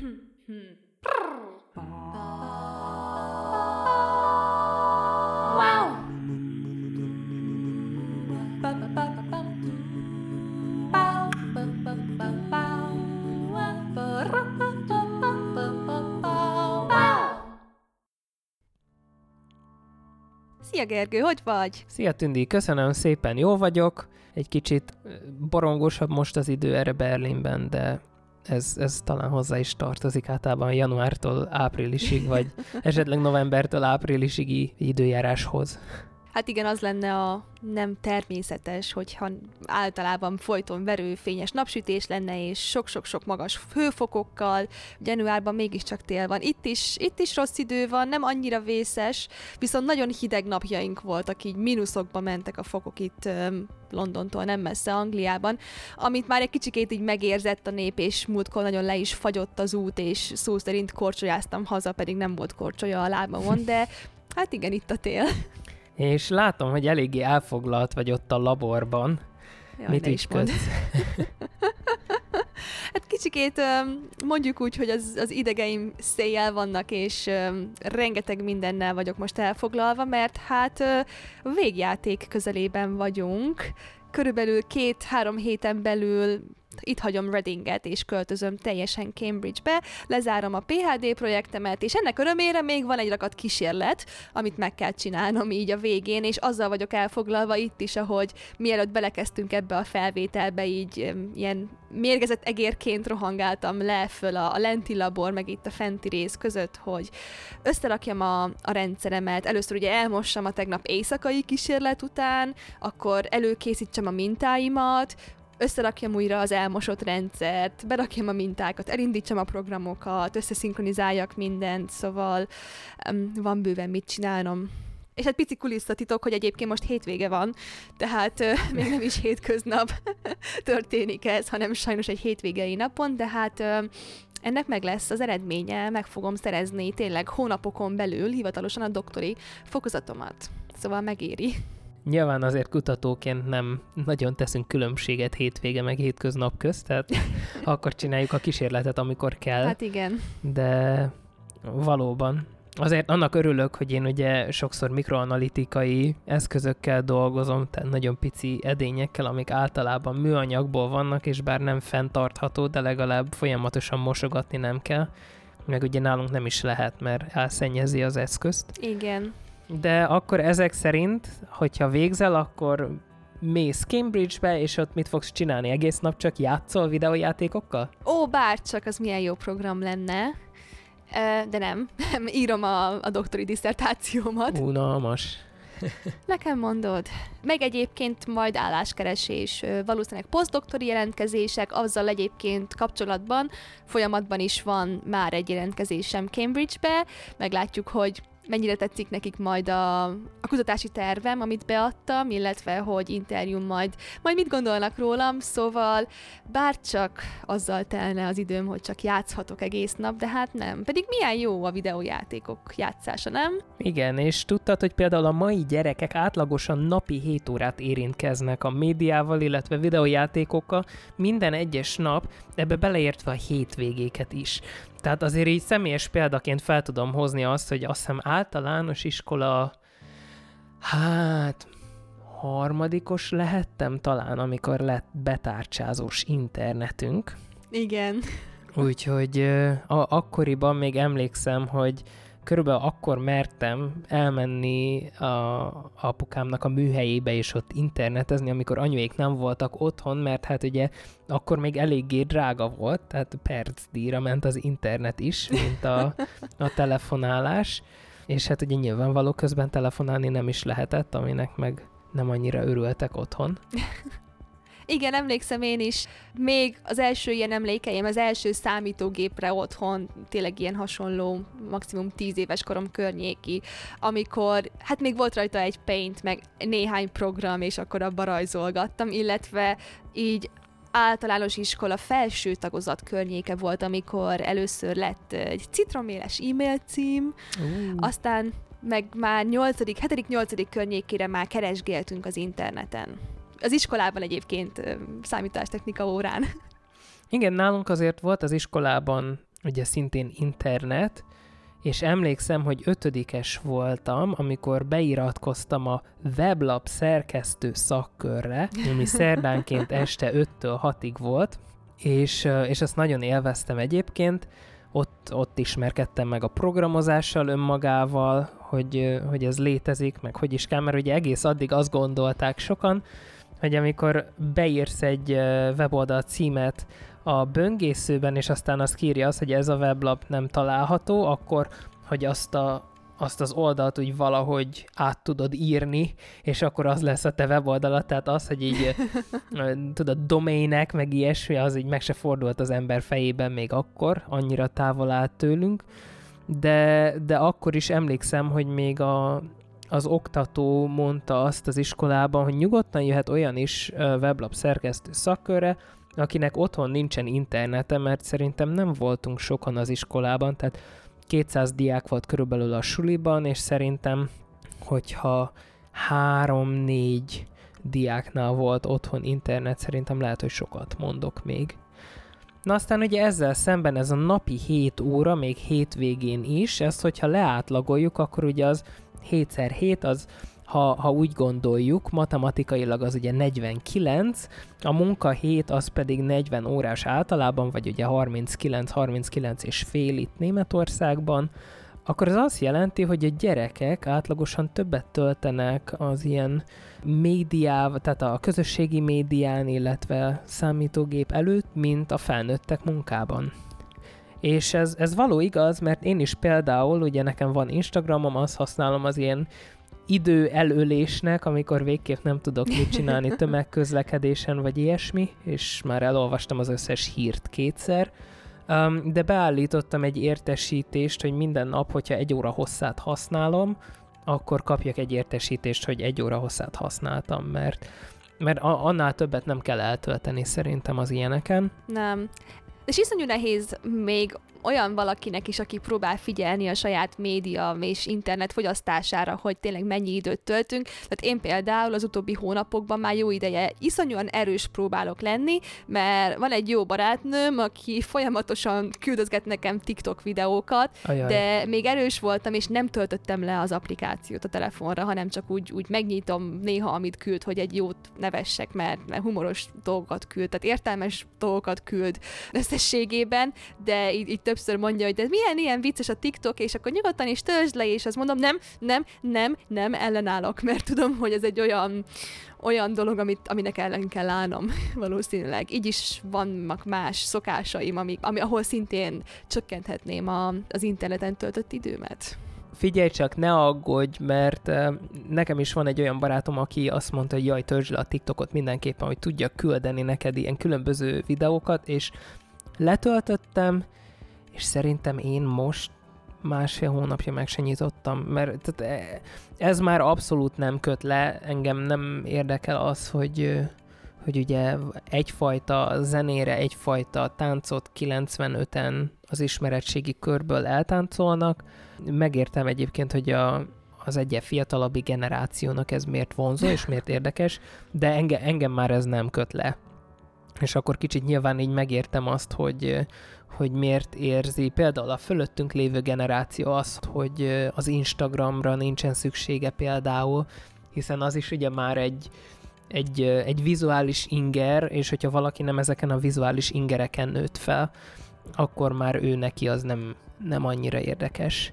Szia Gergő, hogy vagy? Szia Tündi, köszönöm szépen, jó vagyok. Egy kicsit borongósabb most az idő erre Berlinben, de ez, ez talán hozzá is tartozik általában januártól áprilisig, vagy esetleg novembertől áprilisigi időjáráshoz. Hát igen, az lenne a nem természetes, hogyha általában folyton verőfényes napsütés lenne, és sok-sok-sok magas hőfokokkal, januárban mégiscsak tél van. Itt is, itt is rossz idő van, nem annyira vészes, viszont nagyon hideg napjaink voltak, így mínuszokba mentek a fokok itt um, Londontól, nem messze Angliában, amit már egy kicsikét így megérzett a nép, és múltkor nagyon le is fagyott az út, és szó szerint korcsolyáztam haza, pedig nem volt korcsolya a lábamon, de hát igen, itt a tél. És látom, hogy eléggé elfoglalt vagy ott a laborban. Jaj, Mit is hát kicsikét mondjuk úgy, hogy az, az idegeim széjjel vannak, és rengeteg mindennel vagyok most elfoglalva, mert hát végjáték közelében vagyunk. Körülbelül két-három héten belül itt hagyom Readinget, és költözöm teljesen Cambridge-be, lezárom a PHD projektemet, és ennek örömére még van egy rakat kísérlet, amit meg kell csinálnom így a végén, és azzal vagyok elfoglalva itt is, ahogy mielőtt belekezdtünk ebbe a felvételbe, így ilyen mérgezett egérként rohangáltam le föl a, a lenti labor, meg itt a fenti rész között, hogy összerakjam a, a rendszeremet. Először ugye elmossam a tegnap éjszakai kísérlet után, akkor előkészítsem a mintáimat, összerakjam újra az elmosott rendszert, berakjam a mintákat, elindítsam a programokat, összeszinkronizáljak mindent, szóval um, van bőven mit csinálnom. És hát pici kulisszatitok, hogy egyébként most hétvége van, tehát uh, még nem is hétköznap történik ez, hanem sajnos egy hétvégei napon, de hát uh, ennek meg lesz az eredménye, meg fogom szerezni tényleg hónapokon belül hivatalosan a doktori fokozatomat. Szóval megéri. Nyilván azért kutatóként nem nagyon teszünk különbséget hétvége meg hétköznap közt, tehát akkor csináljuk a kísérletet, amikor kell. Hát igen. De valóban. Azért annak örülök, hogy én ugye sokszor mikroanalitikai eszközökkel dolgozom, tehát nagyon pici edényekkel, amik általában műanyagból vannak, és bár nem fenntartható, de legalább folyamatosan mosogatni nem kell. Meg ugye nálunk nem is lehet, mert elszennyezi az eszközt. Igen. De akkor ezek szerint, hogyha végzel, akkor mész Cambridge-be, és ott mit fogsz csinálni? Egész nap csak játszol videójátékokkal? Ó, bárcsak, az milyen jó program lenne. De nem, nem írom a, a doktori diszertációmat. Unalmas. Nekem mondod. Meg egyébként majd álláskeresés, valószínűleg posztdoktori jelentkezések, azzal egyébként kapcsolatban folyamatban is van már egy jelentkezésem Cambridge-be, meglátjuk, hogy mennyire tetszik nekik majd a, a kutatási tervem, amit beadtam, illetve hogy interjúm majd, majd mit gondolnak rólam, szóval bárcsak azzal telne az időm, hogy csak játszhatok egész nap, de hát nem. Pedig milyen jó a videójátékok játszása, nem? Igen, és tudtad, hogy például a mai gyerekek átlagosan napi 7 órát érintkeznek a médiával, illetve videójátékokkal minden egyes nap, ebbe beleértve a hétvégéket is. Tehát azért így személyes példaként fel tudom hozni azt, hogy azt hiszem általános iskola, hát harmadikos lehettem talán, amikor lett betárcsázós internetünk. Igen. Úgyhogy a, akkoriban még emlékszem, hogy körülbelül akkor mertem elmenni a apukámnak a műhelyébe és ott internetezni, amikor anyuék nem voltak otthon, mert hát ugye akkor még eléggé drága volt, tehát percdíjra ment az internet is, mint a, a telefonálás, és hát ugye nyilvánvaló közben telefonálni nem is lehetett, aminek meg nem annyira örültek otthon. Igen, emlékszem én is. Még az első ilyen emlékeim, az első számítógépre otthon, tényleg ilyen hasonló, maximum 10 éves korom környéki, amikor, hát még volt rajta egy Paint, meg néhány program, és akkor abba rajzolgattam, illetve így általános iskola felső tagozat környéke volt, amikor először lett egy citroméles e-mail cím, uh. aztán meg már 8., 7., 8. környékére már keresgéltünk az interneten az iskolában egyébként számítástechnika órán. Igen, nálunk azért volt az iskolában ugye szintén internet, és emlékszem, hogy ötödikes voltam, amikor beiratkoztam a weblap szerkesztő szakkörre, ami szerdánként este 5-től 6-ig volt, és, és ezt nagyon élveztem egyébként, ott, ott ismerkedtem meg a programozással önmagával, hogy, hogy ez létezik, meg hogy is kell, mert ugye egész addig azt gondolták sokan, hogy amikor beírsz egy weboldal címet a böngészőben, és aztán azt kírja az, hogy ez a weblap nem található, akkor hogy azt a azt az oldalt úgy valahogy át tudod írni, és akkor az lesz a te weboldalad, tehát az, hogy így tudod, domének, meg ilyesmi, az így meg se fordult az ember fejében még akkor, annyira távol állt tőlünk, de, de akkor is emlékszem, hogy még a, az oktató mondta azt az iskolában, hogy nyugodtan jöhet olyan is weblap szerkesztő szakkörre, akinek otthon nincsen internete, mert szerintem nem voltunk sokan az iskolában, tehát 200 diák volt körülbelül a suliban, és szerintem, hogyha 3-4 diáknál volt otthon internet, szerintem lehet, hogy sokat mondok még. Na aztán ugye ezzel szemben ez a napi 7 óra, még hétvégén is, ezt hogyha leátlagoljuk, akkor ugye az 7x7 az ha, ha úgy gondoljuk, matematikailag az ugye 49, a munka 7 az pedig 40 órás általában, vagy ugye 39-39 és fél itt Németországban, akkor ez azt jelenti, hogy a gyerekek átlagosan többet töltenek az ilyen médiával, tehát a közösségi médián, illetve számítógép előtt, mint a felnőttek munkában. És ez, ez való igaz, mert én is például, ugye nekem van Instagramom, azt használom az ilyen idő elölésnek, amikor végképp nem tudok mit csinálni tömegközlekedésen, vagy ilyesmi, és már elolvastam az összes hírt kétszer, um, de beállítottam egy értesítést, hogy minden nap, hogyha egy óra hosszát használom, akkor kapjak egy értesítést, hogy egy óra hosszát használtam, mert mert annál többet nem kell eltölteni szerintem az ilyeneken. Nem. És iszonyú nehéz még olyan valakinek is, aki próbál figyelni a saját média és internet fogyasztására, hogy tényleg mennyi időt töltünk. Tehát én például az utóbbi hónapokban már jó ideje iszonyúan erős próbálok lenni, mert van egy jó barátnőm, aki folyamatosan küldözget nekem TikTok videókat, Ajaj. de még erős voltam, és nem töltöttem le az applikációt a telefonra, hanem csak úgy, úgy megnyitom néha, amit küld, hogy egy jót nevessek, mert, mert humoros dolgokat küld, tehát értelmes dolgokat küld összességében, de így, így többször mondja, hogy de milyen ilyen vicces a TikTok, és akkor nyugodtan is töltsd le, és azt mondom, nem, nem, nem, nem, ellenállok, mert tudom, hogy ez egy olyan, olyan dolog, amit, aminek ellen kell állnom valószínűleg. Így is vannak más szokásaim, amik, ami, ahol szintén csökkenthetném a, az interneten töltött időmet figyelj csak, ne aggódj, mert uh, nekem is van egy olyan barátom, aki azt mondta, hogy jaj, töltsd le a TikTokot mindenképpen, hogy tudja küldeni neked ilyen különböző videókat, és letöltöttem, és szerintem én most másfél hónapja meg se nyitottam, mert tehát e, ez már abszolút nem köt le, engem nem érdekel az, hogy hogy ugye egyfajta zenére, egyfajta táncot 95-en az ismeretségi körből eltáncolnak. Megértem egyébként, hogy a, az egy fiatalabbi generációnak ez miért vonzó és miért érdekes, de enge, engem már ez nem köt le. És akkor kicsit nyilván így megértem azt, hogy, hogy miért érzi például a fölöttünk lévő generáció azt, hogy az Instagramra nincsen szüksége például, hiszen az is ugye már egy, egy, egy vizuális inger, és hogyha valaki nem ezeken a vizuális ingereken nőtt fel, akkor már ő neki az nem, nem annyira érdekes.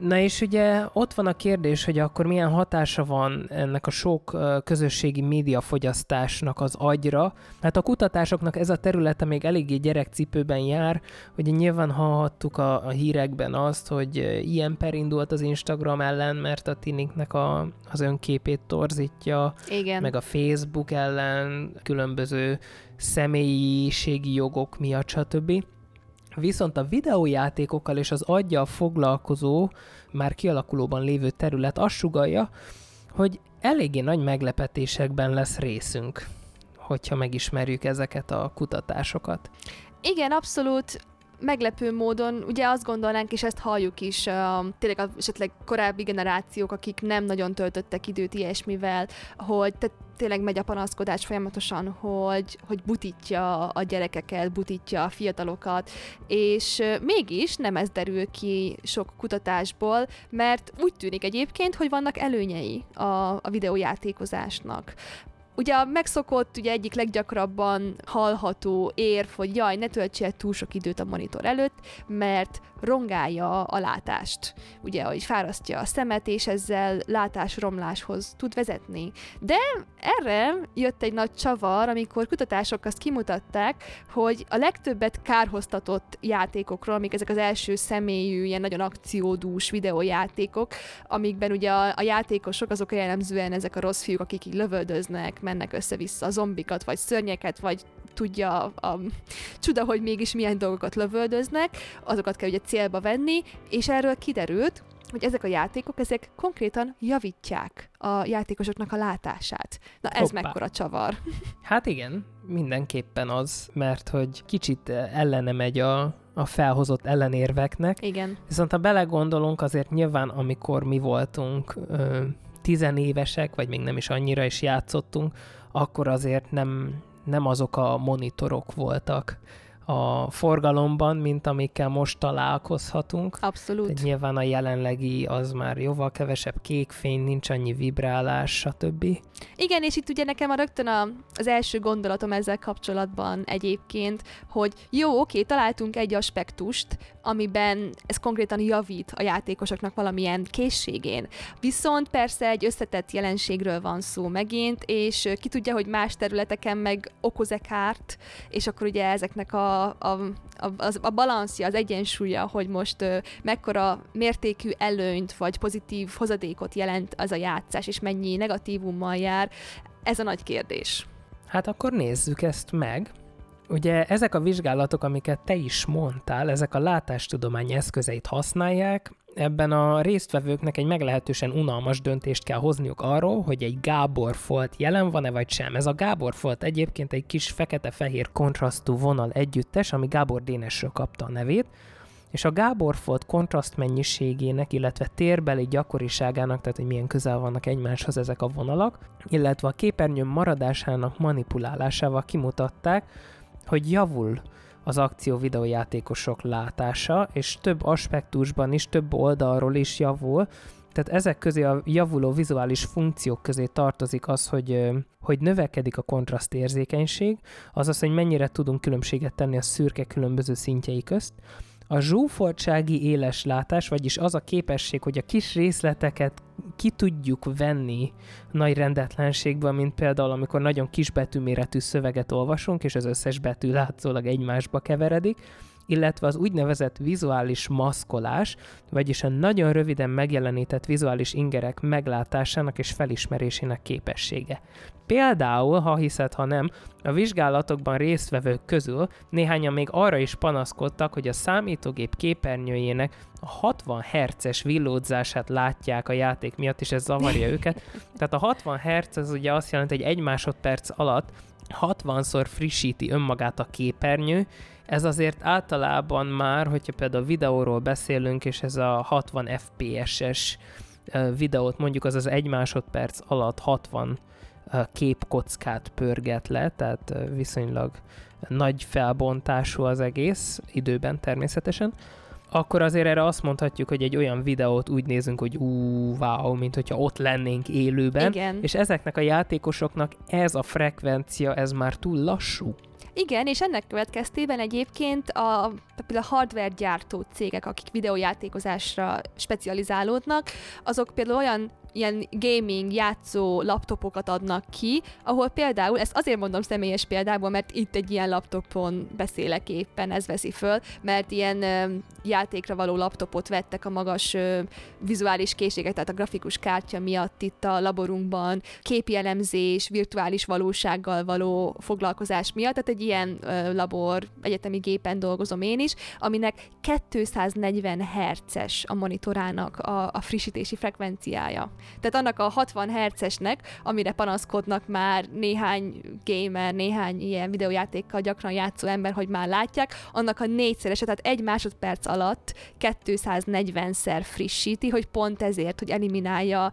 Na és ugye ott van a kérdés, hogy akkor milyen hatása van ennek a sok közösségi médiafogyasztásnak az agyra. Hát a kutatásoknak ez a területe még eléggé gyerekcipőben jár, hogy nyilván hallhattuk a, a hírekben azt, hogy ilyen per indult az Instagram ellen, mert a tiniknek a, az önképét torzítja, Igen. meg a Facebook ellen különböző személyiségi jogok miatt, stb. Viszont a videójátékokkal és az aggyal foglalkozó, már kialakulóban lévő terület azt sugalja, hogy eléggé nagy meglepetésekben lesz részünk, hogyha megismerjük ezeket a kutatásokat. Igen, abszolút meglepő módon ugye azt gondolnánk, és ezt halljuk is, tényleg esetleg korábbi generációk, akik nem nagyon töltöttek időt ilyesmivel, hogy te tényleg megy a panaszkodás folyamatosan, hogy, hogy butítja a gyerekeket, butítja a fiatalokat, és mégis nem ez derül ki sok kutatásból, mert úgy tűnik egyébként, hogy vannak előnyei a, a videójátékozásnak. Ugye a megszokott, ugye egyik leggyakrabban hallható érv, hogy jaj, ne töltsél túl sok időt a monitor előtt, mert rongálja a látást. Ugye, hogy fárasztja a szemet, és ezzel látásromláshoz tud vezetni. De erre jött egy nagy csavar, amikor kutatások azt kimutatták, hogy a legtöbbet kárhoztatott játékokról, amik ezek az első személyű, ilyen nagyon akciódús videójátékok, amikben ugye a, a játékosok azok jellemzően ezek a rossz fiúk, akik így lövöldöznek, mennek össze-vissza zombikat, vagy szörnyeket, vagy tudja a, a csuda, hogy mégis milyen dolgokat lövöldöznek, azokat kell ugye célba venni, és erről kiderült, hogy ezek a játékok, ezek konkrétan javítják a játékosoknak a látását. Na ez Hoppá. mekkora csavar. Hát igen, mindenképpen az, mert hogy kicsit ellene megy a, a felhozott ellenérveknek. Igen. Viszont ha belegondolunk, azért nyilván, amikor mi voltunk ö, tizenévesek, vagy még nem is annyira is játszottunk, akkor azért nem, nem azok a monitorok voltak, a forgalomban, mint amikkel most találkozhatunk. Abszolút. Tehát nyilván a jelenlegi az már jóval kevesebb kékfény, nincs annyi vibrálás, stb. Igen, és itt ugye nekem a rögtön a, az első gondolatom ezzel kapcsolatban egyébként, hogy jó, oké, találtunk egy aspektust, amiben ez konkrétan javít a játékosoknak valamilyen készségén. Viszont persze egy összetett jelenségről van szó megint, és ki tudja, hogy más területeken meg okoz-e kárt, és akkor ugye ezeknek a a, a, a, a balanszja, az egyensúlya, hogy most ö, mekkora mértékű előnyt vagy pozitív hozadékot jelent az a játszás, és mennyi negatívummal jár, ez a nagy kérdés. Hát akkor nézzük ezt meg. Ugye ezek a vizsgálatok, amiket te is mondtál, ezek a látástudomány eszközeit használják, ebben a résztvevőknek egy meglehetősen unalmas döntést kell hozniuk arról, hogy egy Gábor folt jelen van-e vagy sem. Ez a Gábor folt egyébként egy kis fekete-fehér kontrasztú vonal együttes, ami Gábor Dénesről kapta a nevét, és a Gábor folt kontraszt mennyiségének, illetve térbeli gyakoriságának, tehát hogy milyen közel vannak egymáshoz ezek a vonalak, illetve a képernyő maradásának manipulálásával kimutatták, hogy javul az akció videójátékosok látása, és több aspektusban is, több oldalról is javul, tehát ezek közé a javuló vizuális funkciók közé tartozik az, hogy, hogy növekedik a kontraszt érzékenység, azaz, hogy mennyire tudunk különbséget tenni a szürke különböző szintjei közt, a zsúfoltsági éles látás, vagyis az a képesség, hogy a kis részleteket ki tudjuk venni nagy rendetlenségből, mint például amikor nagyon kis betűméretű szöveget olvasunk, és az összes betű látszólag egymásba keveredik, illetve az úgynevezett vizuális maszkolás, vagyis a nagyon röviden megjelenített vizuális ingerek meglátásának és felismerésének képessége. Például, ha hiszed, ha nem, a vizsgálatokban résztvevők közül néhányan még arra is panaszkodtak, hogy a számítógép képernyőjének a 60 Hz-es villódzását látják a játék miatt, és ez zavarja őket. Tehát a 60 Hz az ugye azt jelenti, hogy egy másodperc alatt 60-szor frissíti önmagát a képernyő, ez azért általában már, hogyha például videóról beszélünk, és ez a 60 FPS-es videót mondjuk az az egy másodperc alatt 60 képkockát pörget le, tehát viszonylag nagy felbontású az egész, időben természetesen, akkor azért erre azt mondhatjuk, hogy egy olyan videót úgy nézünk, hogy ú, wow, mint hogyha ott lennénk élőben. Igen. És ezeknek a játékosoknak ez a frekvencia, ez már túl lassú. Igen, és ennek következtében egyébként a, például a hardware gyártó cégek, akik videójátékozásra specializálódnak, azok például olyan ilyen gaming játszó laptopokat adnak ki, ahol például, ezt azért mondom személyes példából, mert itt egy ilyen laptopon beszélek éppen, ez veszi föl, mert ilyen ö, játékra való laptopot vettek a magas ö, vizuális készségek, tehát a grafikus kártya miatt itt a laborunkban, képi elemzés, virtuális valósággal való foglalkozás miatt, tehát egy ilyen ö, labor, egyetemi gépen dolgozom én is, aminek 240 Hz-es a monitorának a, a frissítési frekvenciája. Tehát annak a 60 hercesnek, amire panaszkodnak már néhány gamer, néhány ilyen videójátékkal gyakran játszó ember, hogy már látják, annak a négyszerese, tehát egy másodperc alatt 240-szer frissíti, hogy pont ezért, hogy eliminálja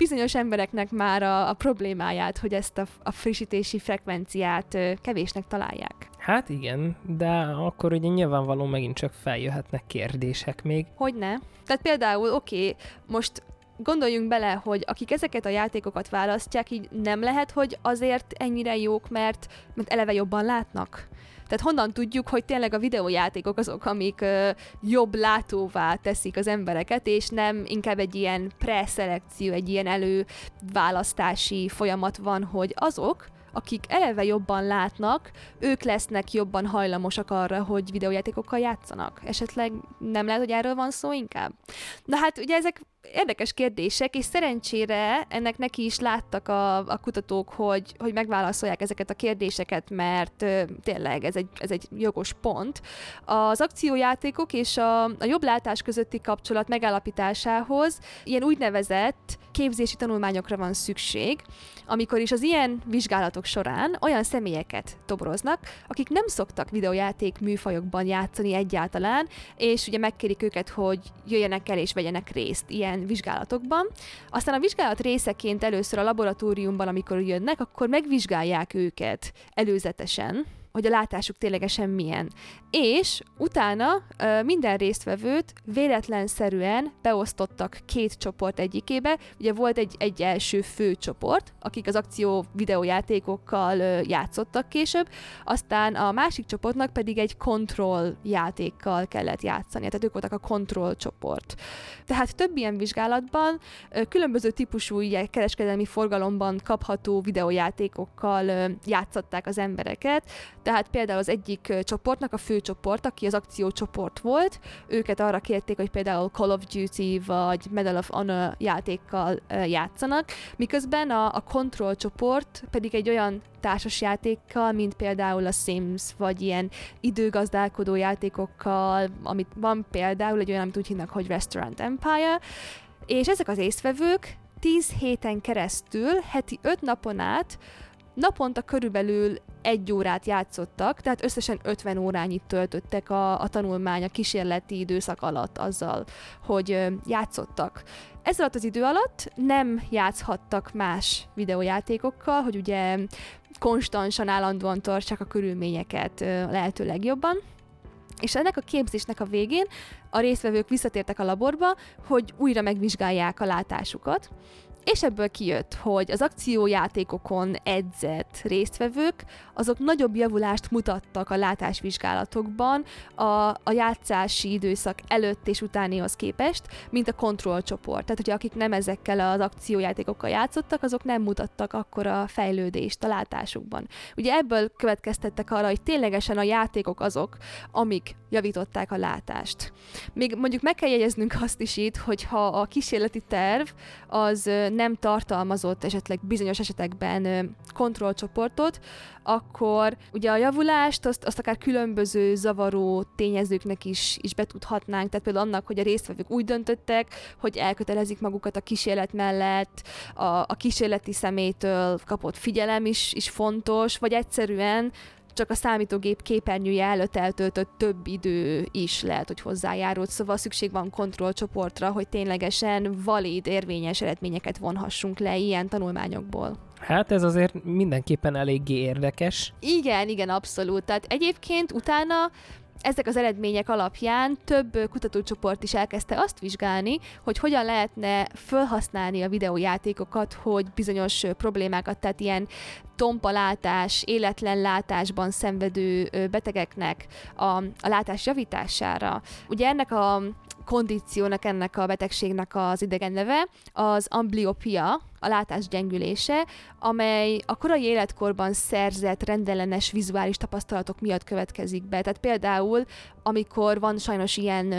bizonyos embereknek már a, a problémáját, hogy ezt a, a frissítési frekvenciát kevésnek találják. Hát igen, de akkor ugye nyilvánvaló megint csak feljöhetnek kérdések még. Hogy ne? Tehát például, oké, okay, most gondoljunk bele, hogy akik ezeket a játékokat választják, így nem lehet, hogy azért ennyire jók, mert, mert eleve jobban látnak. Tehát honnan tudjuk, hogy tényleg a videójátékok azok, amik ö, jobb látóvá teszik az embereket, és nem inkább egy ilyen preszelekció, egy ilyen előválasztási folyamat van, hogy azok, akik eleve jobban látnak, ők lesznek jobban hajlamosak arra, hogy videójátékokkal játszanak. Esetleg nem lehet, hogy erről van szó inkább? Na hát ugye ezek érdekes kérdések, és szerencsére ennek neki is láttak a, a kutatók, hogy, hogy megválaszolják ezeket a kérdéseket, mert ö, tényleg ez egy, ez egy jogos pont. Az akciójátékok és a, a jobb látás közötti kapcsolat megállapításához ilyen úgynevezett képzési tanulmányokra van szükség, amikor is az ilyen vizsgálatok során olyan személyeket toboroznak, akik nem szoktak videójáték műfajokban játszani egyáltalán, és ugye megkérik őket, hogy jöjjenek el és vegyenek részt ilyen vizsgálatokban. Aztán a vizsgálat részeként először a laboratóriumban, amikor jönnek, akkor megvizsgálják őket előzetesen, hogy a látásuk ténylegesen milyen. És utána minden résztvevőt véletlenszerűen beosztottak két csoport egyikébe. Ugye volt egy, egy első fő csoport, akik az akció videójátékokkal játszottak később, aztán a másik csoportnak pedig egy control játékkal kellett játszani, tehát ők voltak a control csoport. Tehát több ilyen vizsgálatban különböző típusú ugye, kereskedelmi forgalomban kapható videójátékokkal játszották az embereket, tehát például az egyik csoportnak a fő csoport, aki az akciócsoport volt, őket arra kérték, hogy például Call of Duty vagy Medal of Honor játékkal játszanak, miközben a, a Control csoport pedig egy olyan társas játékkal, mint például a Sims, vagy ilyen időgazdálkodó játékokkal, amit van például egy olyan, amit úgy hívnak, hogy Restaurant Empire, és ezek az észvevők 10 héten keresztül, heti 5 napon át naponta körülbelül egy órát játszottak, tehát összesen 50 órányit töltöttek a, a tanulmány, a kísérleti időszak alatt azzal, hogy játszottak. Ez alatt az idő alatt nem játszhattak más videójátékokkal, hogy ugye konstansan, állandóan tartsák a körülményeket lehető legjobban. És ennek a képzésnek a végén a résztvevők visszatértek a laborba, hogy újra megvizsgálják a látásukat, és ebből kijött, hogy az akciójátékokon edzett résztvevők, azok nagyobb javulást mutattak a látásvizsgálatokban a, a játszási időszak előtt és utánihoz képest, mint a kontrollcsoport. Tehát, hogy akik nem ezekkel az akciójátékokkal játszottak, azok nem mutattak akkora fejlődést a látásukban. Ugye ebből következtettek arra, hogy ténylegesen a játékok azok, amik javították a látást. Még mondjuk meg kell jegyeznünk azt is itt, hogy ha a kísérleti terv az nem tartalmazott esetleg bizonyos esetekben kontrollcsoportot, akkor ugye a javulást azt, azt akár különböző zavaró tényezőknek is, is betudhatnánk, tehát például annak, hogy a résztvevők úgy döntöttek, hogy elkötelezik magukat a kísérlet mellett, a, a kísérleti szemétől kapott figyelem is, is fontos, vagy egyszerűen csak a számítógép képernyője előtt eltöltött több idő is lehet, hogy hozzájárult, szóval szükség van kontrollcsoportra, hogy ténylegesen valid, érvényes eredményeket vonhassunk le ilyen tanulmányokból. Hát ez azért mindenképpen eléggé érdekes. Igen, igen, abszolút. Tehát egyébként utána ezek az eredmények alapján több kutatócsoport is elkezdte azt vizsgálni, hogy hogyan lehetne felhasználni a videójátékokat, hogy bizonyos problémákat, tehát ilyen tompalátás, életlen látásban szenvedő betegeknek a, a látás javítására. Ugye ennek a kondíciónak, ennek a betegségnek az idegen neve, az ambliopia, a látás gyengülése, amely a korai életkorban szerzett rendellenes vizuális tapasztalatok miatt következik be. Tehát például, amikor van sajnos ilyen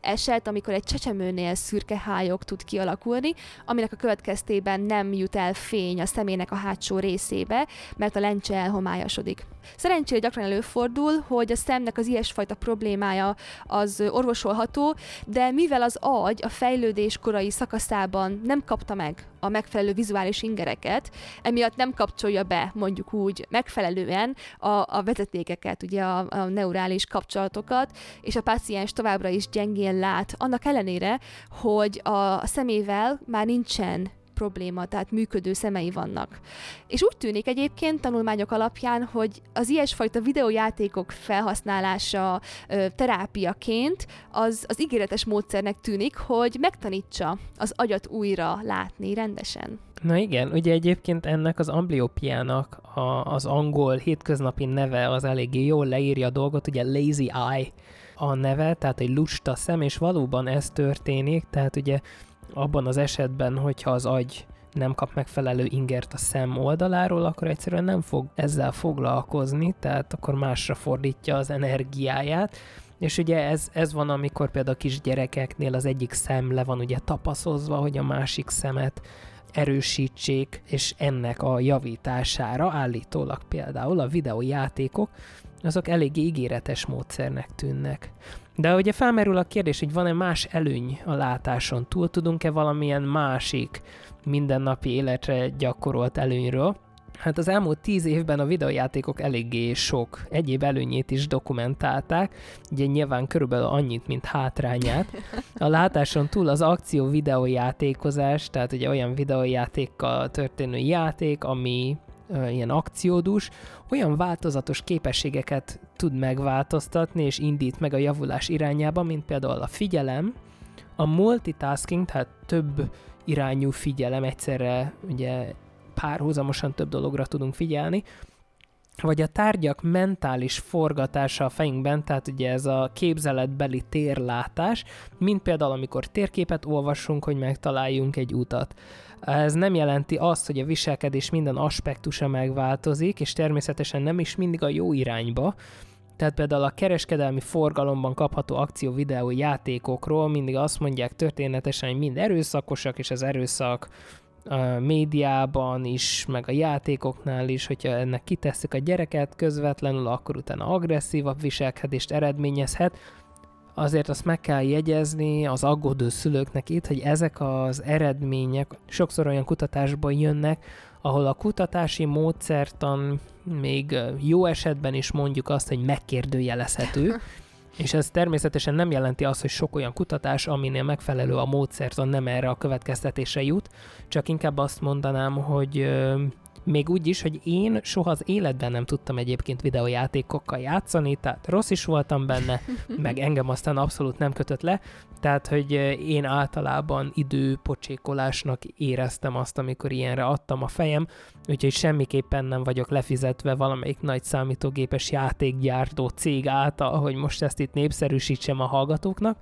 eset, amikor egy csecsemőnél szürke hályok tud kialakulni, aminek a következtében nem jut el fény a szemének a hátsó részébe, mert a lencse elhomályosodik. Szerencsére gyakran előfordul, hogy a szemnek az ilyesfajta problémája az orvosolható, de mivel az agy a fejlődés korai szakaszában nem kapta meg a megfelelő vizuális ingereket, emiatt nem kapcsolja be mondjuk úgy megfelelően a, a vezetékeket, ugye a, a neurális kapcsolatokat, és a páciens továbbra is gyengén lát, annak ellenére, hogy a szemével már nincsen probléma, tehát működő szemei vannak. És úgy tűnik egyébként tanulmányok alapján, hogy az ilyesfajta videójátékok felhasználása terápiaként az, az ígéretes módszernek tűnik, hogy megtanítsa az agyat újra látni rendesen. Na igen, ugye egyébként ennek az ambliopiának a, az angol hétköznapi neve az eléggé jól leírja a dolgot, ugye lazy eye a neve, tehát egy lusta szem, és valóban ez történik, tehát ugye abban az esetben, hogyha az agy nem kap megfelelő ingert a szem oldaláról, akkor egyszerűen nem fog ezzel foglalkozni, tehát akkor másra fordítja az energiáját, és ugye ez, ez van, amikor például a kis gyerekeknél az egyik szem le van ugye tapaszozva, hogy a másik szemet erősítsék, és ennek a javítására állítólag például a videójátékok azok eléggé ígéretes módszernek tűnnek. De ugye felmerül a kérdés, hogy van-e más előny a látáson túl, tudunk-e valamilyen másik mindennapi életre gyakorolt előnyről. Hát az elmúlt tíz évben a videojátékok eléggé sok egyéb előnyét is dokumentálták, ugye nyilván körülbelül annyit, mint hátrányát. A látáson túl az akció videójátékozás, tehát ugye olyan videójátékkal történő játék, ami ilyen akciódus, olyan változatos képességeket tud megváltoztatni és indít meg a javulás irányába, mint például a figyelem, a multitasking, tehát több irányú figyelem, egyszerre ugye párhuzamosan több dologra tudunk figyelni, vagy a tárgyak mentális forgatása a fejünkben, tehát ugye ez a képzeletbeli térlátás, mint például amikor térképet olvasunk, hogy megtaláljunk egy utat. Ez nem jelenti azt, hogy a viselkedés minden aspektusa megváltozik, és természetesen nem is mindig a jó irányba, tehát például a kereskedelmi forgalomban kapható akció videó játékokról mindig azt mondják történetesen, hogy mind erőszakosak, és az erőszak a médiában is, meg a játékoknál is, hogyha ennek kitesszük a gyereket közvetlenül, akkor utána agresszívabb viselkedést eredményezhet, azért azt meg kell jegyezni az aggódó szülőknek itt, hogy ezek az eredmények sokszor olyan kutatásból jönnek, ahol a kutatási módszertan még jó esetben is mondjuk azt, hogy megkérdőjelezhető, és ez természetesen nem jelenti azt, hogy sok olyan kutatás, aminél megfelelő a módszertan nem erre a következtetésre jut, csak inkább azt mondanám, hogy még úgy is, hogy én soha az életben nem tudtam egyébként videójátékokkal játszani, tehát rossz is voltam benne, meg engem aztán abszolút nem kötött le, tehát hogy én általában időpocsékolásnak éreztem azt, amikor ilyenre adtam a fejem, úgyhogy semmiképpen nem vagyok lefizetve valamelyik nagy számítógépes játékgyártó cég által, hogy most ezt itt népszerűsítsem a hallgatóknak,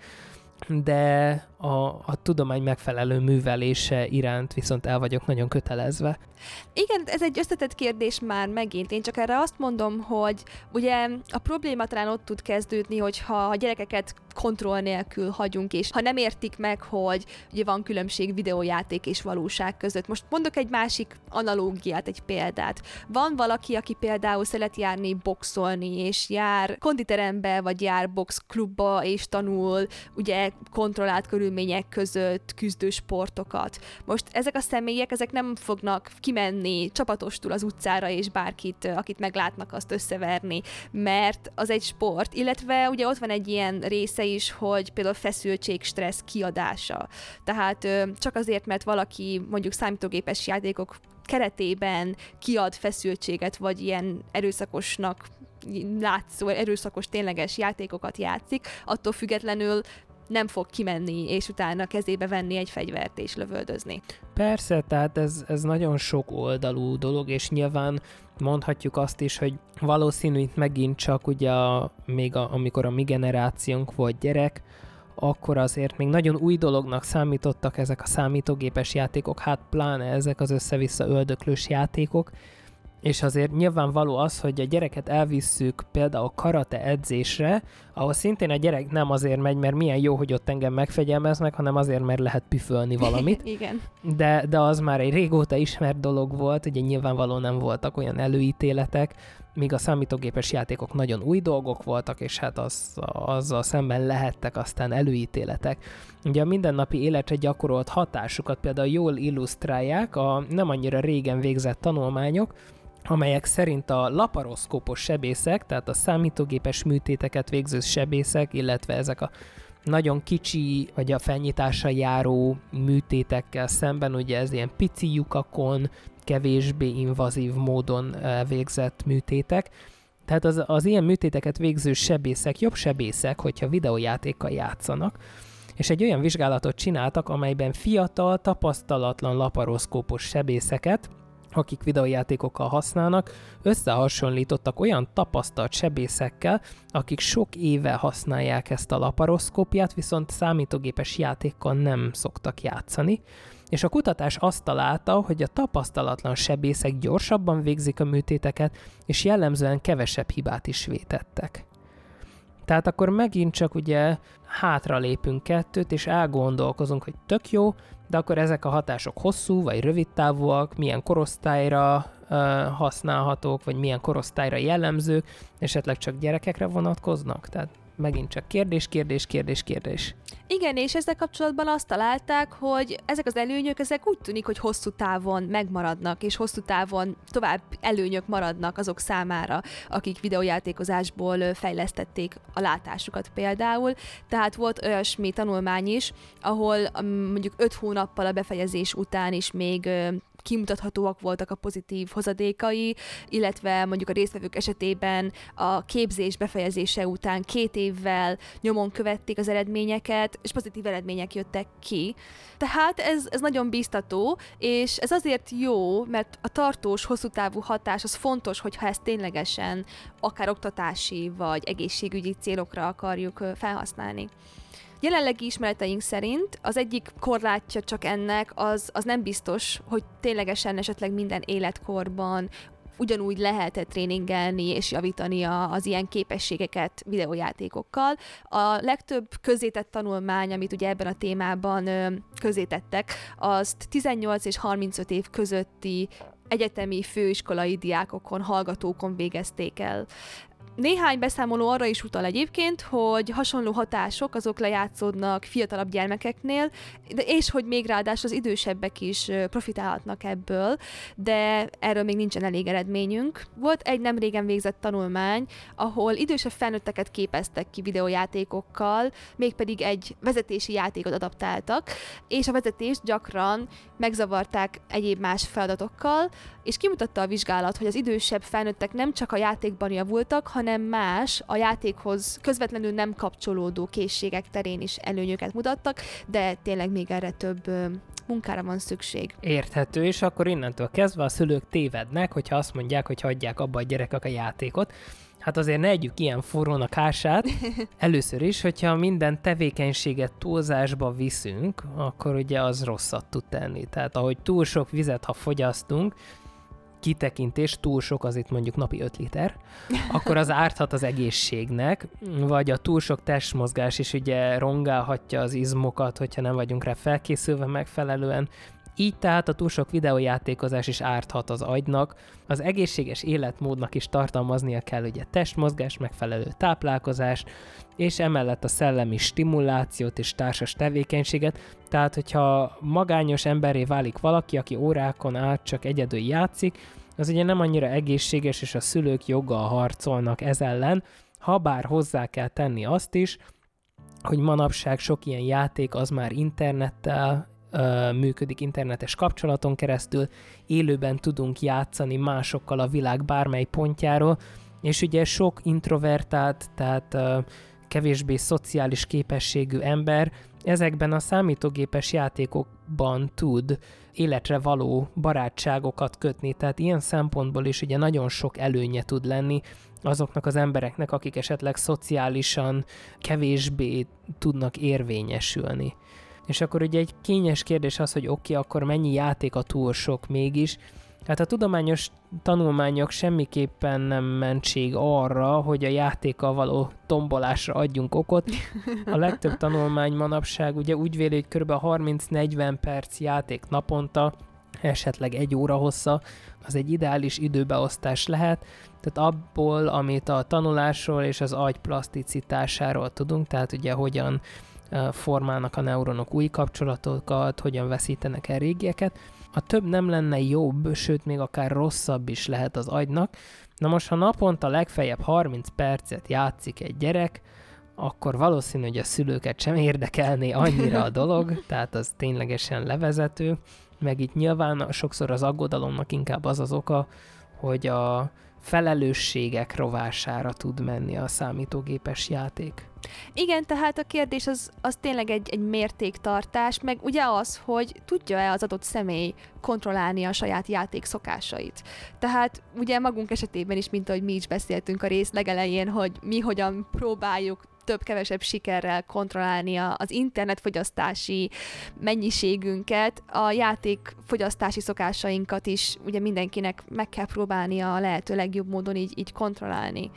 de a, a tudomány megfelelő művelése iránt viszont el vagyok nagyon kötelezve. Igen, ez egy összetett kérdés már megint. Én csak erre azt mondom, hogy ugye a probléma talán ott tud kezdődni, hogyha a gyerekeket kontroll nélkül hagyunk, és ha nem értik meg, hogy ugye van különbség videójáték és valóság között. Most mondok egy másik analógiát, egy példát. Van valaki, aki például szeret járni boxolni, és jár konditerembe, vagy jár boxklubba, és tanul ugye kontrollált körülmények között küzdő sportokat. Most ezek a személyek, ezek nem fognak kimenni csapatostul az utcára, és bárkit, akit meglátnak, azt összeverni, mert az egy sport, illetve ugye ott van egy ilyen része is, hogy például feszültség, stressz kiadása. Tehát csak azért, mert valaki mondjuk számítógépes játékok keretében kiad feszültséget, vagy ilyen erőszakosnak látszó, erőszakos tényleges játékokat játszik, attól függetlenül nem fog kimenni, és utána kezébe venni egy fegyvert és lövöldözni. Persze, tehát ez, ez nagyon sok oldalú dolog, és nyilván mondhatjuk azt is, hogy valószínű itt megint csak ugye a, még a, amikor a mi generációnk volt gyerek, akkor azért még nagyon új dolognak számítottak ezek a számítógépes játékok, hát pláne ezek az össze-vissza öldöklős játékok, és azért nyilvánvaló az, hogy a gyereket elvisszük például karate edzésre, ahol szintén a gyerek nem azért megy, mert milyen jó, hogy ott engem megfegyelmeznek, hanem azért, mert lehet püfölni valamit. Igen. De, de az már egy régóta ismert dolog volt, ugye nyilvánvalóan nem voltak olyan előítéletek, míg a számítógépes játékok nagyon új dolgok voltak, és hát az, azzal szemben lehettek aztán előítéletek. Ugye a mindennapi életre gyakorolt hatásukat például jól illusztrálják a nem annyira régen végzett tanulmányok, amelyek szerint a laparoszkópos sebészek, tehát a számítógépes műtéteket végző sebészek, illetve ezek a nagyon kicsi, vagy a felnyitásra járó műtétekkel szemben, ugye ez ilyen pici lyukakon, kevésbé invazív módon végzett műtétek. Tehát az, az ilyen műtéteket végző sebészek jobb sebészek, hogyha videójátékkal játszanak, és egy olyan vizsgálatot csináltak, amelyben fiatal, tapasztalatlan laparoszkópos sebészeket, akik videójátékokkal használnak, összehasonlítottak olyan tapasztalt sebészekkel, akik sok éve használják ezt a laparoszkópiát, viszont számítógépes játékkal nem szoktak játszani, és a kutatás azt találta, hogy a tapasztalatlan sebészek gyorsabban végzik a műtéteket, és jellemzően kevesebb hibát is vétettek. Tehát akkor megint csak ugye hátra lépünk kettőt, és elgondolkozunk, hogy tök jó, de akkor ezek a hatások hosszú vagy rövid távúak, milyen korosztályra uh, használhatók, vagy milyen korosztályra jellemzők, esetleg csak gyerekekre vonatkoznak? Tehát megint csak kérdés, kérdés, kérdés, kérdés. Igen, és ezzel kapcsolatban azt találták, hogy ezek az előnyök, ezek úgy tűnik, hogy hosszú távon megmaradnak, és hosszú távon tovább előnyök maradnak azok számára, akik videójátékozásból fejlesztették a látásukat például. Tehát volt olyasmi tanulmány is, ahol mondjuk 5 hónappal a befejezés után is még kimutathatóak voltak a pozitív hozadékai, illetve mondjuk a résztvevők esetében a képzés befejezése után két évvel nyomon követték az eredményeket, és pozitív eredmények jöttek ki. Tehát ez, ez nagyon biztató, és ez azért jó, mert a tartós, hosszú távú hatás az fontos, hogyha ezt ténylegesen akár oktatási vagy egészségügyi célokra akarjuk felhasználni. Jelenlegi ismereteink szerint az egyik korlátja csak ennek az, az nem biztos, hogy ténylegesen esetleg minden életkorban ugyanúgy lehet tréningelni és javítani a, az ilyen képességeket videójátékokkal. A legtöbb közétett tanulmány, amit ugye ebben a témában közétettek, azt 18 és 35 év közötti egyetemi főiskolai diákokon, hallgatókon végezték el. Néhány beszámoló arra is utal egyébként, hogy hasonló hatások azok lejátszódnak fiatalabb gyermekeknél, de és hogy még ráadásul az idősebbek is profitálhatnak ebből, de erről még nincsen elég eredményünk. Volt egy nem régen végzett tanulmány, ahol idősebb felnőtteket képeztek ki videójátékokkal, mégpedig egy vezetési játékot adaptáltak, és a vezetést gyakran megzavarták egyéb más feladatokkal, és kimutatta a vizsgálat, hogy az idősebb felnőttek nem csak a játékban javultak, hanem más, a játékhoz közvetlenül nem kapcsolódó készségek terén is előnyöket mutattak, de tényleg még erre több munkára van szükség. Érthető, és akkor innentől kezdve a szülők tévednek, hogyha azt mondják, hogy hagyják abba a gyerekek a játékot. Hát azért ne együk ilyen forrón a kását. Először is, hogyha minden tevékenységet túlzásba viszünk, akkor ugye az rosszat tud tenni. Tehát ahogy túl sok vizet, ha fogyasztunk, kitekintés, túl sok az itt mondjuk napi 5 liter, akkor az árthat az egészségnek, vagy a túl sok testmozgás is ugye rongálhatja az izmokat, hogyha nem vagyunk rá felkészülve megfelelően, így tehát a túl sok videójátékozás is árthat az agynak, az egészséges életmódnak is tartalmaznia kell ugye testmozgás, megfelelő táplálkozás, és emellett a szellemi stimulációt és társas tevékenységet, tehát hogyha magányos emberré válik valaki, aki órákon át csak egyedül játszik, az ugye nem annyira egészséges, és a szülők joggal harcolnak ez ellen, ha bár hozzá kell tenni azt is, hogy manapság sok ilyen játék az már internettel működik internetes kapcsolaton keresztül, élőben tudunk játszani másokkal a világ bármely pontjáról, és ugye sok introvertált, tehát kevésbé szociális képességű ember ezekben a számítógépes játékokban tud életre való barátságokat kötni, tehát ilyen szempontból is ugye nagyon sok előnye tud lenni azoknak az embereknek, akik esetleg szociálisan kevésbé tudnak érvényesülni. És akkor ugye egy kényes kérdés az, hogy oké, okay, akkor mennyi játék a túl sok mégis, Hát a tudományos tanulmányok semmiképpen nem mentség arra, hogy a játékkal való tombolásra adjunk okot. A legtöbb tanulmány manapság ugye úgy véli, hogy kb. 30-40 perc játék naponta, esetleg egy óra hossza, az egy ideális időbeosztás lehet, tehát abból, amit a tanulásról és az agy plaszticitásáról tudunk, tehát ugye hogyan formálnak a neuronok új kapcsolatokat, hogyan veszítenek el régieket, a több nem lenne jobb, sőt még akár rosszabb is lehet az agynak. Na most, ha naponta legfeljebb 30 percet játszik egy gyerek, akkor valószínű, hogy a szülőket sem érdekelné annyira a dolog, tehát az ténylegesen levezető, meg itt nyilván sokszor az aggodalomnak inkább az az oka, hogy a felelősségek rovására tud menni a számítógépes játék. Igen, tehát a kérdés az, az tényleg egy, egy mértéktartás, meg ugye az, hogy tudja-e az adott személy kontrollálni a saját játék szokásait. Tehát ugye magunk esetében is, mint ahogy mi is beszéltünk a rész legelején, hogy mi hogyan próbáljuk több-kevesebb sikerrel kontrollálni az internetfogyasztási mennyiségünket, a játékfogyasztási szokásainkat is ugye mindenkinek meg kell próbálnia a lehető legjobb módon így, így kontrollálni.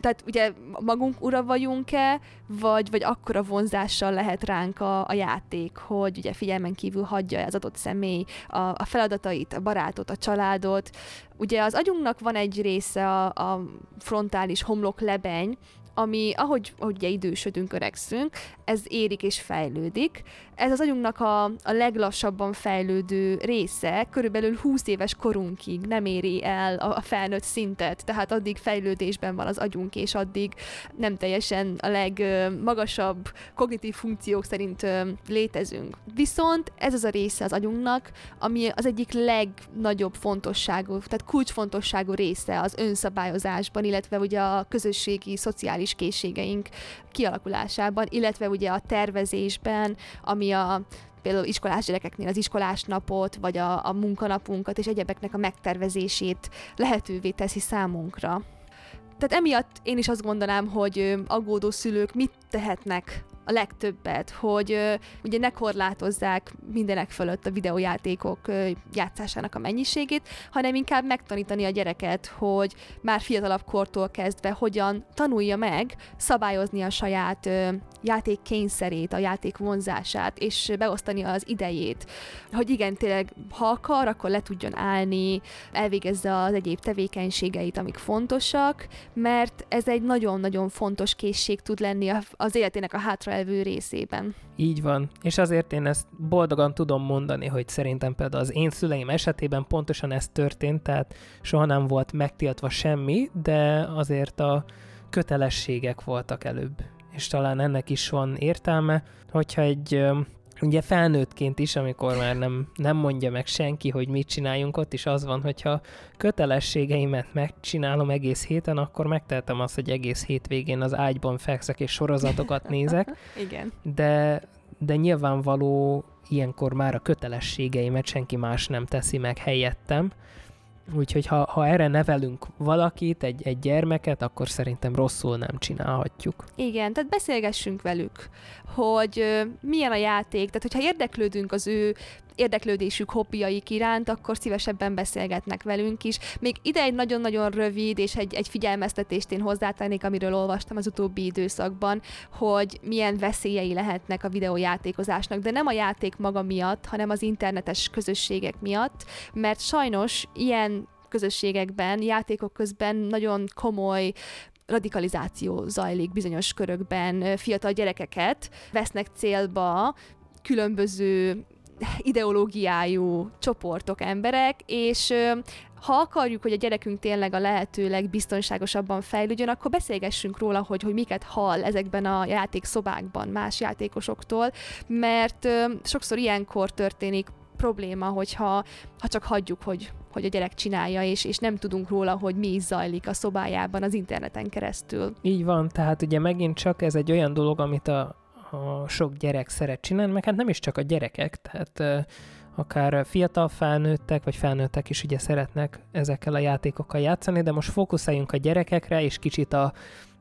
Tehát ugye magunk ura vagyunk-e, vagy, vagy akkora vonzással lehet ránk a, a játék, hogy ugye figyelmen kívül hagyja az adott személy a, a feladatait, a barátot, a családot. Ugye az agyunknak van egy része a, a frontális homlok lebeny, ami ahogy, ahogy ugye idősödünk, öregszünk, ez érik és fejlődik. Ez az agyunknak a, a leglassabban fejlődő része, körülbelül 20 éves korunkig nem éri el a, a felnőtt szintet, tehát addig fejlődésben van az agyunk, és addig nem teljesen a legmagasabb kognitív funkciók szerint létezünk. Viszont ez az a része az agyunknak, ami az egyik legnagyobb fontosságú, tehát kulcsfontosságú része az önszabályozásban, illetve ugye a közösségi, szociális készségeink kialakulásában, illetve ugye a tervezésben, ami a például iskolás gyerekeknél az iskolás napot, vagy a, a munkanapunkat és egyebeknek a megtervezését lehetővé teszi számunkra. Tehát emiatt én is azt gondolnám, hogy aggódó szülők mit tehetnek a legtöbbet, hogy ö, ugye ne korlátozzák mindenek fölött a videójátékok ö, játszásának a mennyiségét, hanem inkább megtanítani a gyereket, hogy már fiatalabb kortól kezdve hogyan tanulja meg szabályozni a saját ö, játék kényszerét, a játék vonzását, és beosztani az idejét. Hogy igen, tényleg, ha akar, akkor le tudjon állni, elvégezze az egyéb tevékenységeit, amik fontosak, mert ez egy nagyon-nagyon fontos készség tud lenni az életének a hátra elvő részében. Így van, és azért én ezt boldogan tudom mondani, hogy szerintem például az én szüleim esetében pontosan ez történt, tehát soha nem volt megtiltva semmi, de azért a kötelességek voltak előbb. És talán ennek is van értelme, hogyha egy ugye felnőttként is, amikor már nem, nem mondja meg senki, hogy mit csináljunk, ott is az van, hogyha kötelességeimet megcsinálom egész héten, akkor megtehetem azt, hogy egész hétvégén az ágyban fekszek és sorozatokat nézek. Igen. De, de nyilvánvaló ilyenkor már a kötelességeimet senki más nem teszi meg helyettem, Úgyhogy ha, ha erre nevelünk valakit, egy, egy gyermeket, akkor szerintem rosszul nem csinálhatjuk. Igen, tehát beszélgessünk velük, hogy ö, milyen a játék, tehát hogyha érdeklődünk az ő érdeklődésük, hobbiaik iránt, akkor szívesebben beszélgetnek velünk is. Még ide egy nagyon-nagyon rövid és egy, egy figyelmeztetést én hozzátennék, amiről olvastam az utóbbi időszakban, hogy milyen veszélyei lehetnek a videójátékozásnak, de nem a játék maga miatt, hanem az internetes közösségek miatt, mert sajnos ilyen közösségekben, játékok közben nagyon komoly radikalizáció zajlik bizonyos körökben, fiatal gyerekeket vesznek célba különböző ideológiájú csoportok, emberek, és ha akarjuk, hogy a gyerekünk tényleg a lehető legbiztonságosabban fejlődjön, akkor beszélgessünk róla, hogy, hogy miket hall ezekben a játékszobákban más játékosoktól, mert sokszor ilyenkor történik probléma, hogyha ha csak hagyjuk, hogy, hogy a gyerek csinálja, és, és nem tudunk róla, hogy mi is zajlik a szobájában az interneten keresztül. Így van, tehát ugye megint csak ez egy olyan dolog, amit a, a sok gyerek szeret csinálni, meg hát nem is csak a gyerekek, tehát akár fiatal felnőttek, vagy felnőttek is ugye szeretnek ezekkel a játékokkal játszani, de most fókuszáljunk a gyerekekre, és kicsit a,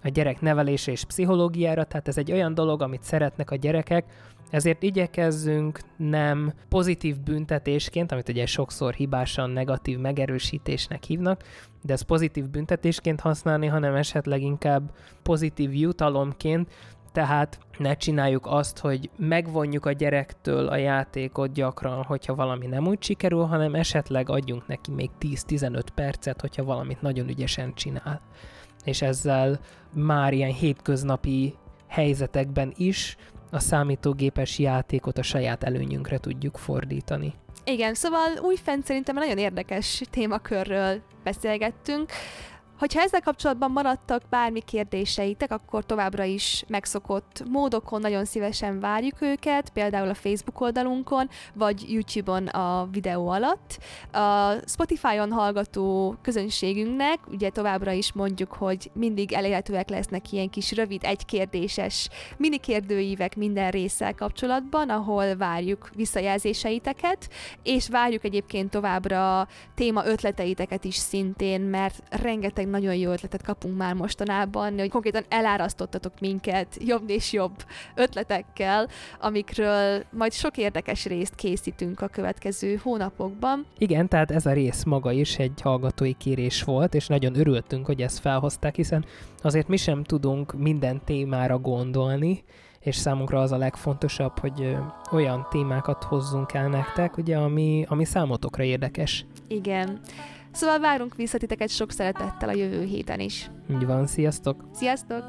a gyerek nevelése és pszichológiára, tehát ez egy olyan dolog, amit szeretnek a gyerekek, ezért igyekezzünk nem pozitív büntetésként, amit ugye sokszor hibásan negatív megerősítésnek hívnak, de ez pozitív büntetésként használni, hanem esetleg inkább pozitív jutalomként, tehát ne csináljuk azt, hogy megvonjuk a gyerektől a játékot gyakran, hogyha valami nem úgy sikerül, hanem esetleg adjunk neki még 10-15 percet, hogyha valamit nagyon ügyesen csinál. És ezzel már ilyen hétköznapi helyzetekben is a számítógépes játékot a saját előnyünkre tudjuk fordítani. Igen, szóval újfent szerintem nagyon érdekes témakörről beszélgettünk. Hogyha ezzel kapcsolatban maradtak bármi kérdéseitek, akkor továbbra is megszokott módokon nagyon szívesen várjuk őket, például a Facebook oldalunkon, vagy YouTube-on a videó alatt. A Spotify-on hallgató közönségünknek ugye továbbra is mondjuk, hogy mindig elérhetőek lesznek ilyen kis rövid, egykérdéses mini kérdőívek minden résszel kapcsolatban, ahol várjuk visszajelzéseiteket, és várjuk egyébként továbbra téma ötleteiteket is szintén, mert rengeteg nagyon jó ötletet kapunk már mostanában, hogy konkrétan elárasztottatok minket jobb és jobb ötletekkel, amikről majd sok érdekes részt készítünk a következő hónapokban. Igen, tehát ez a rész maga is egy hallgatói kérés volt, és nagyon örültünk, hogy ezt felhozták, hiszen azért mi sem tudunk minden témára gondolni, és számunkra az a legfontosabb, hogy olyan témákat hozzunk el nektek, ugye, ami, ami számotokra érdekes. Igen. Szóval várunk vissza titeket sok szeretettel a jövő héten is. Így van, sziasztok! Sziasztok!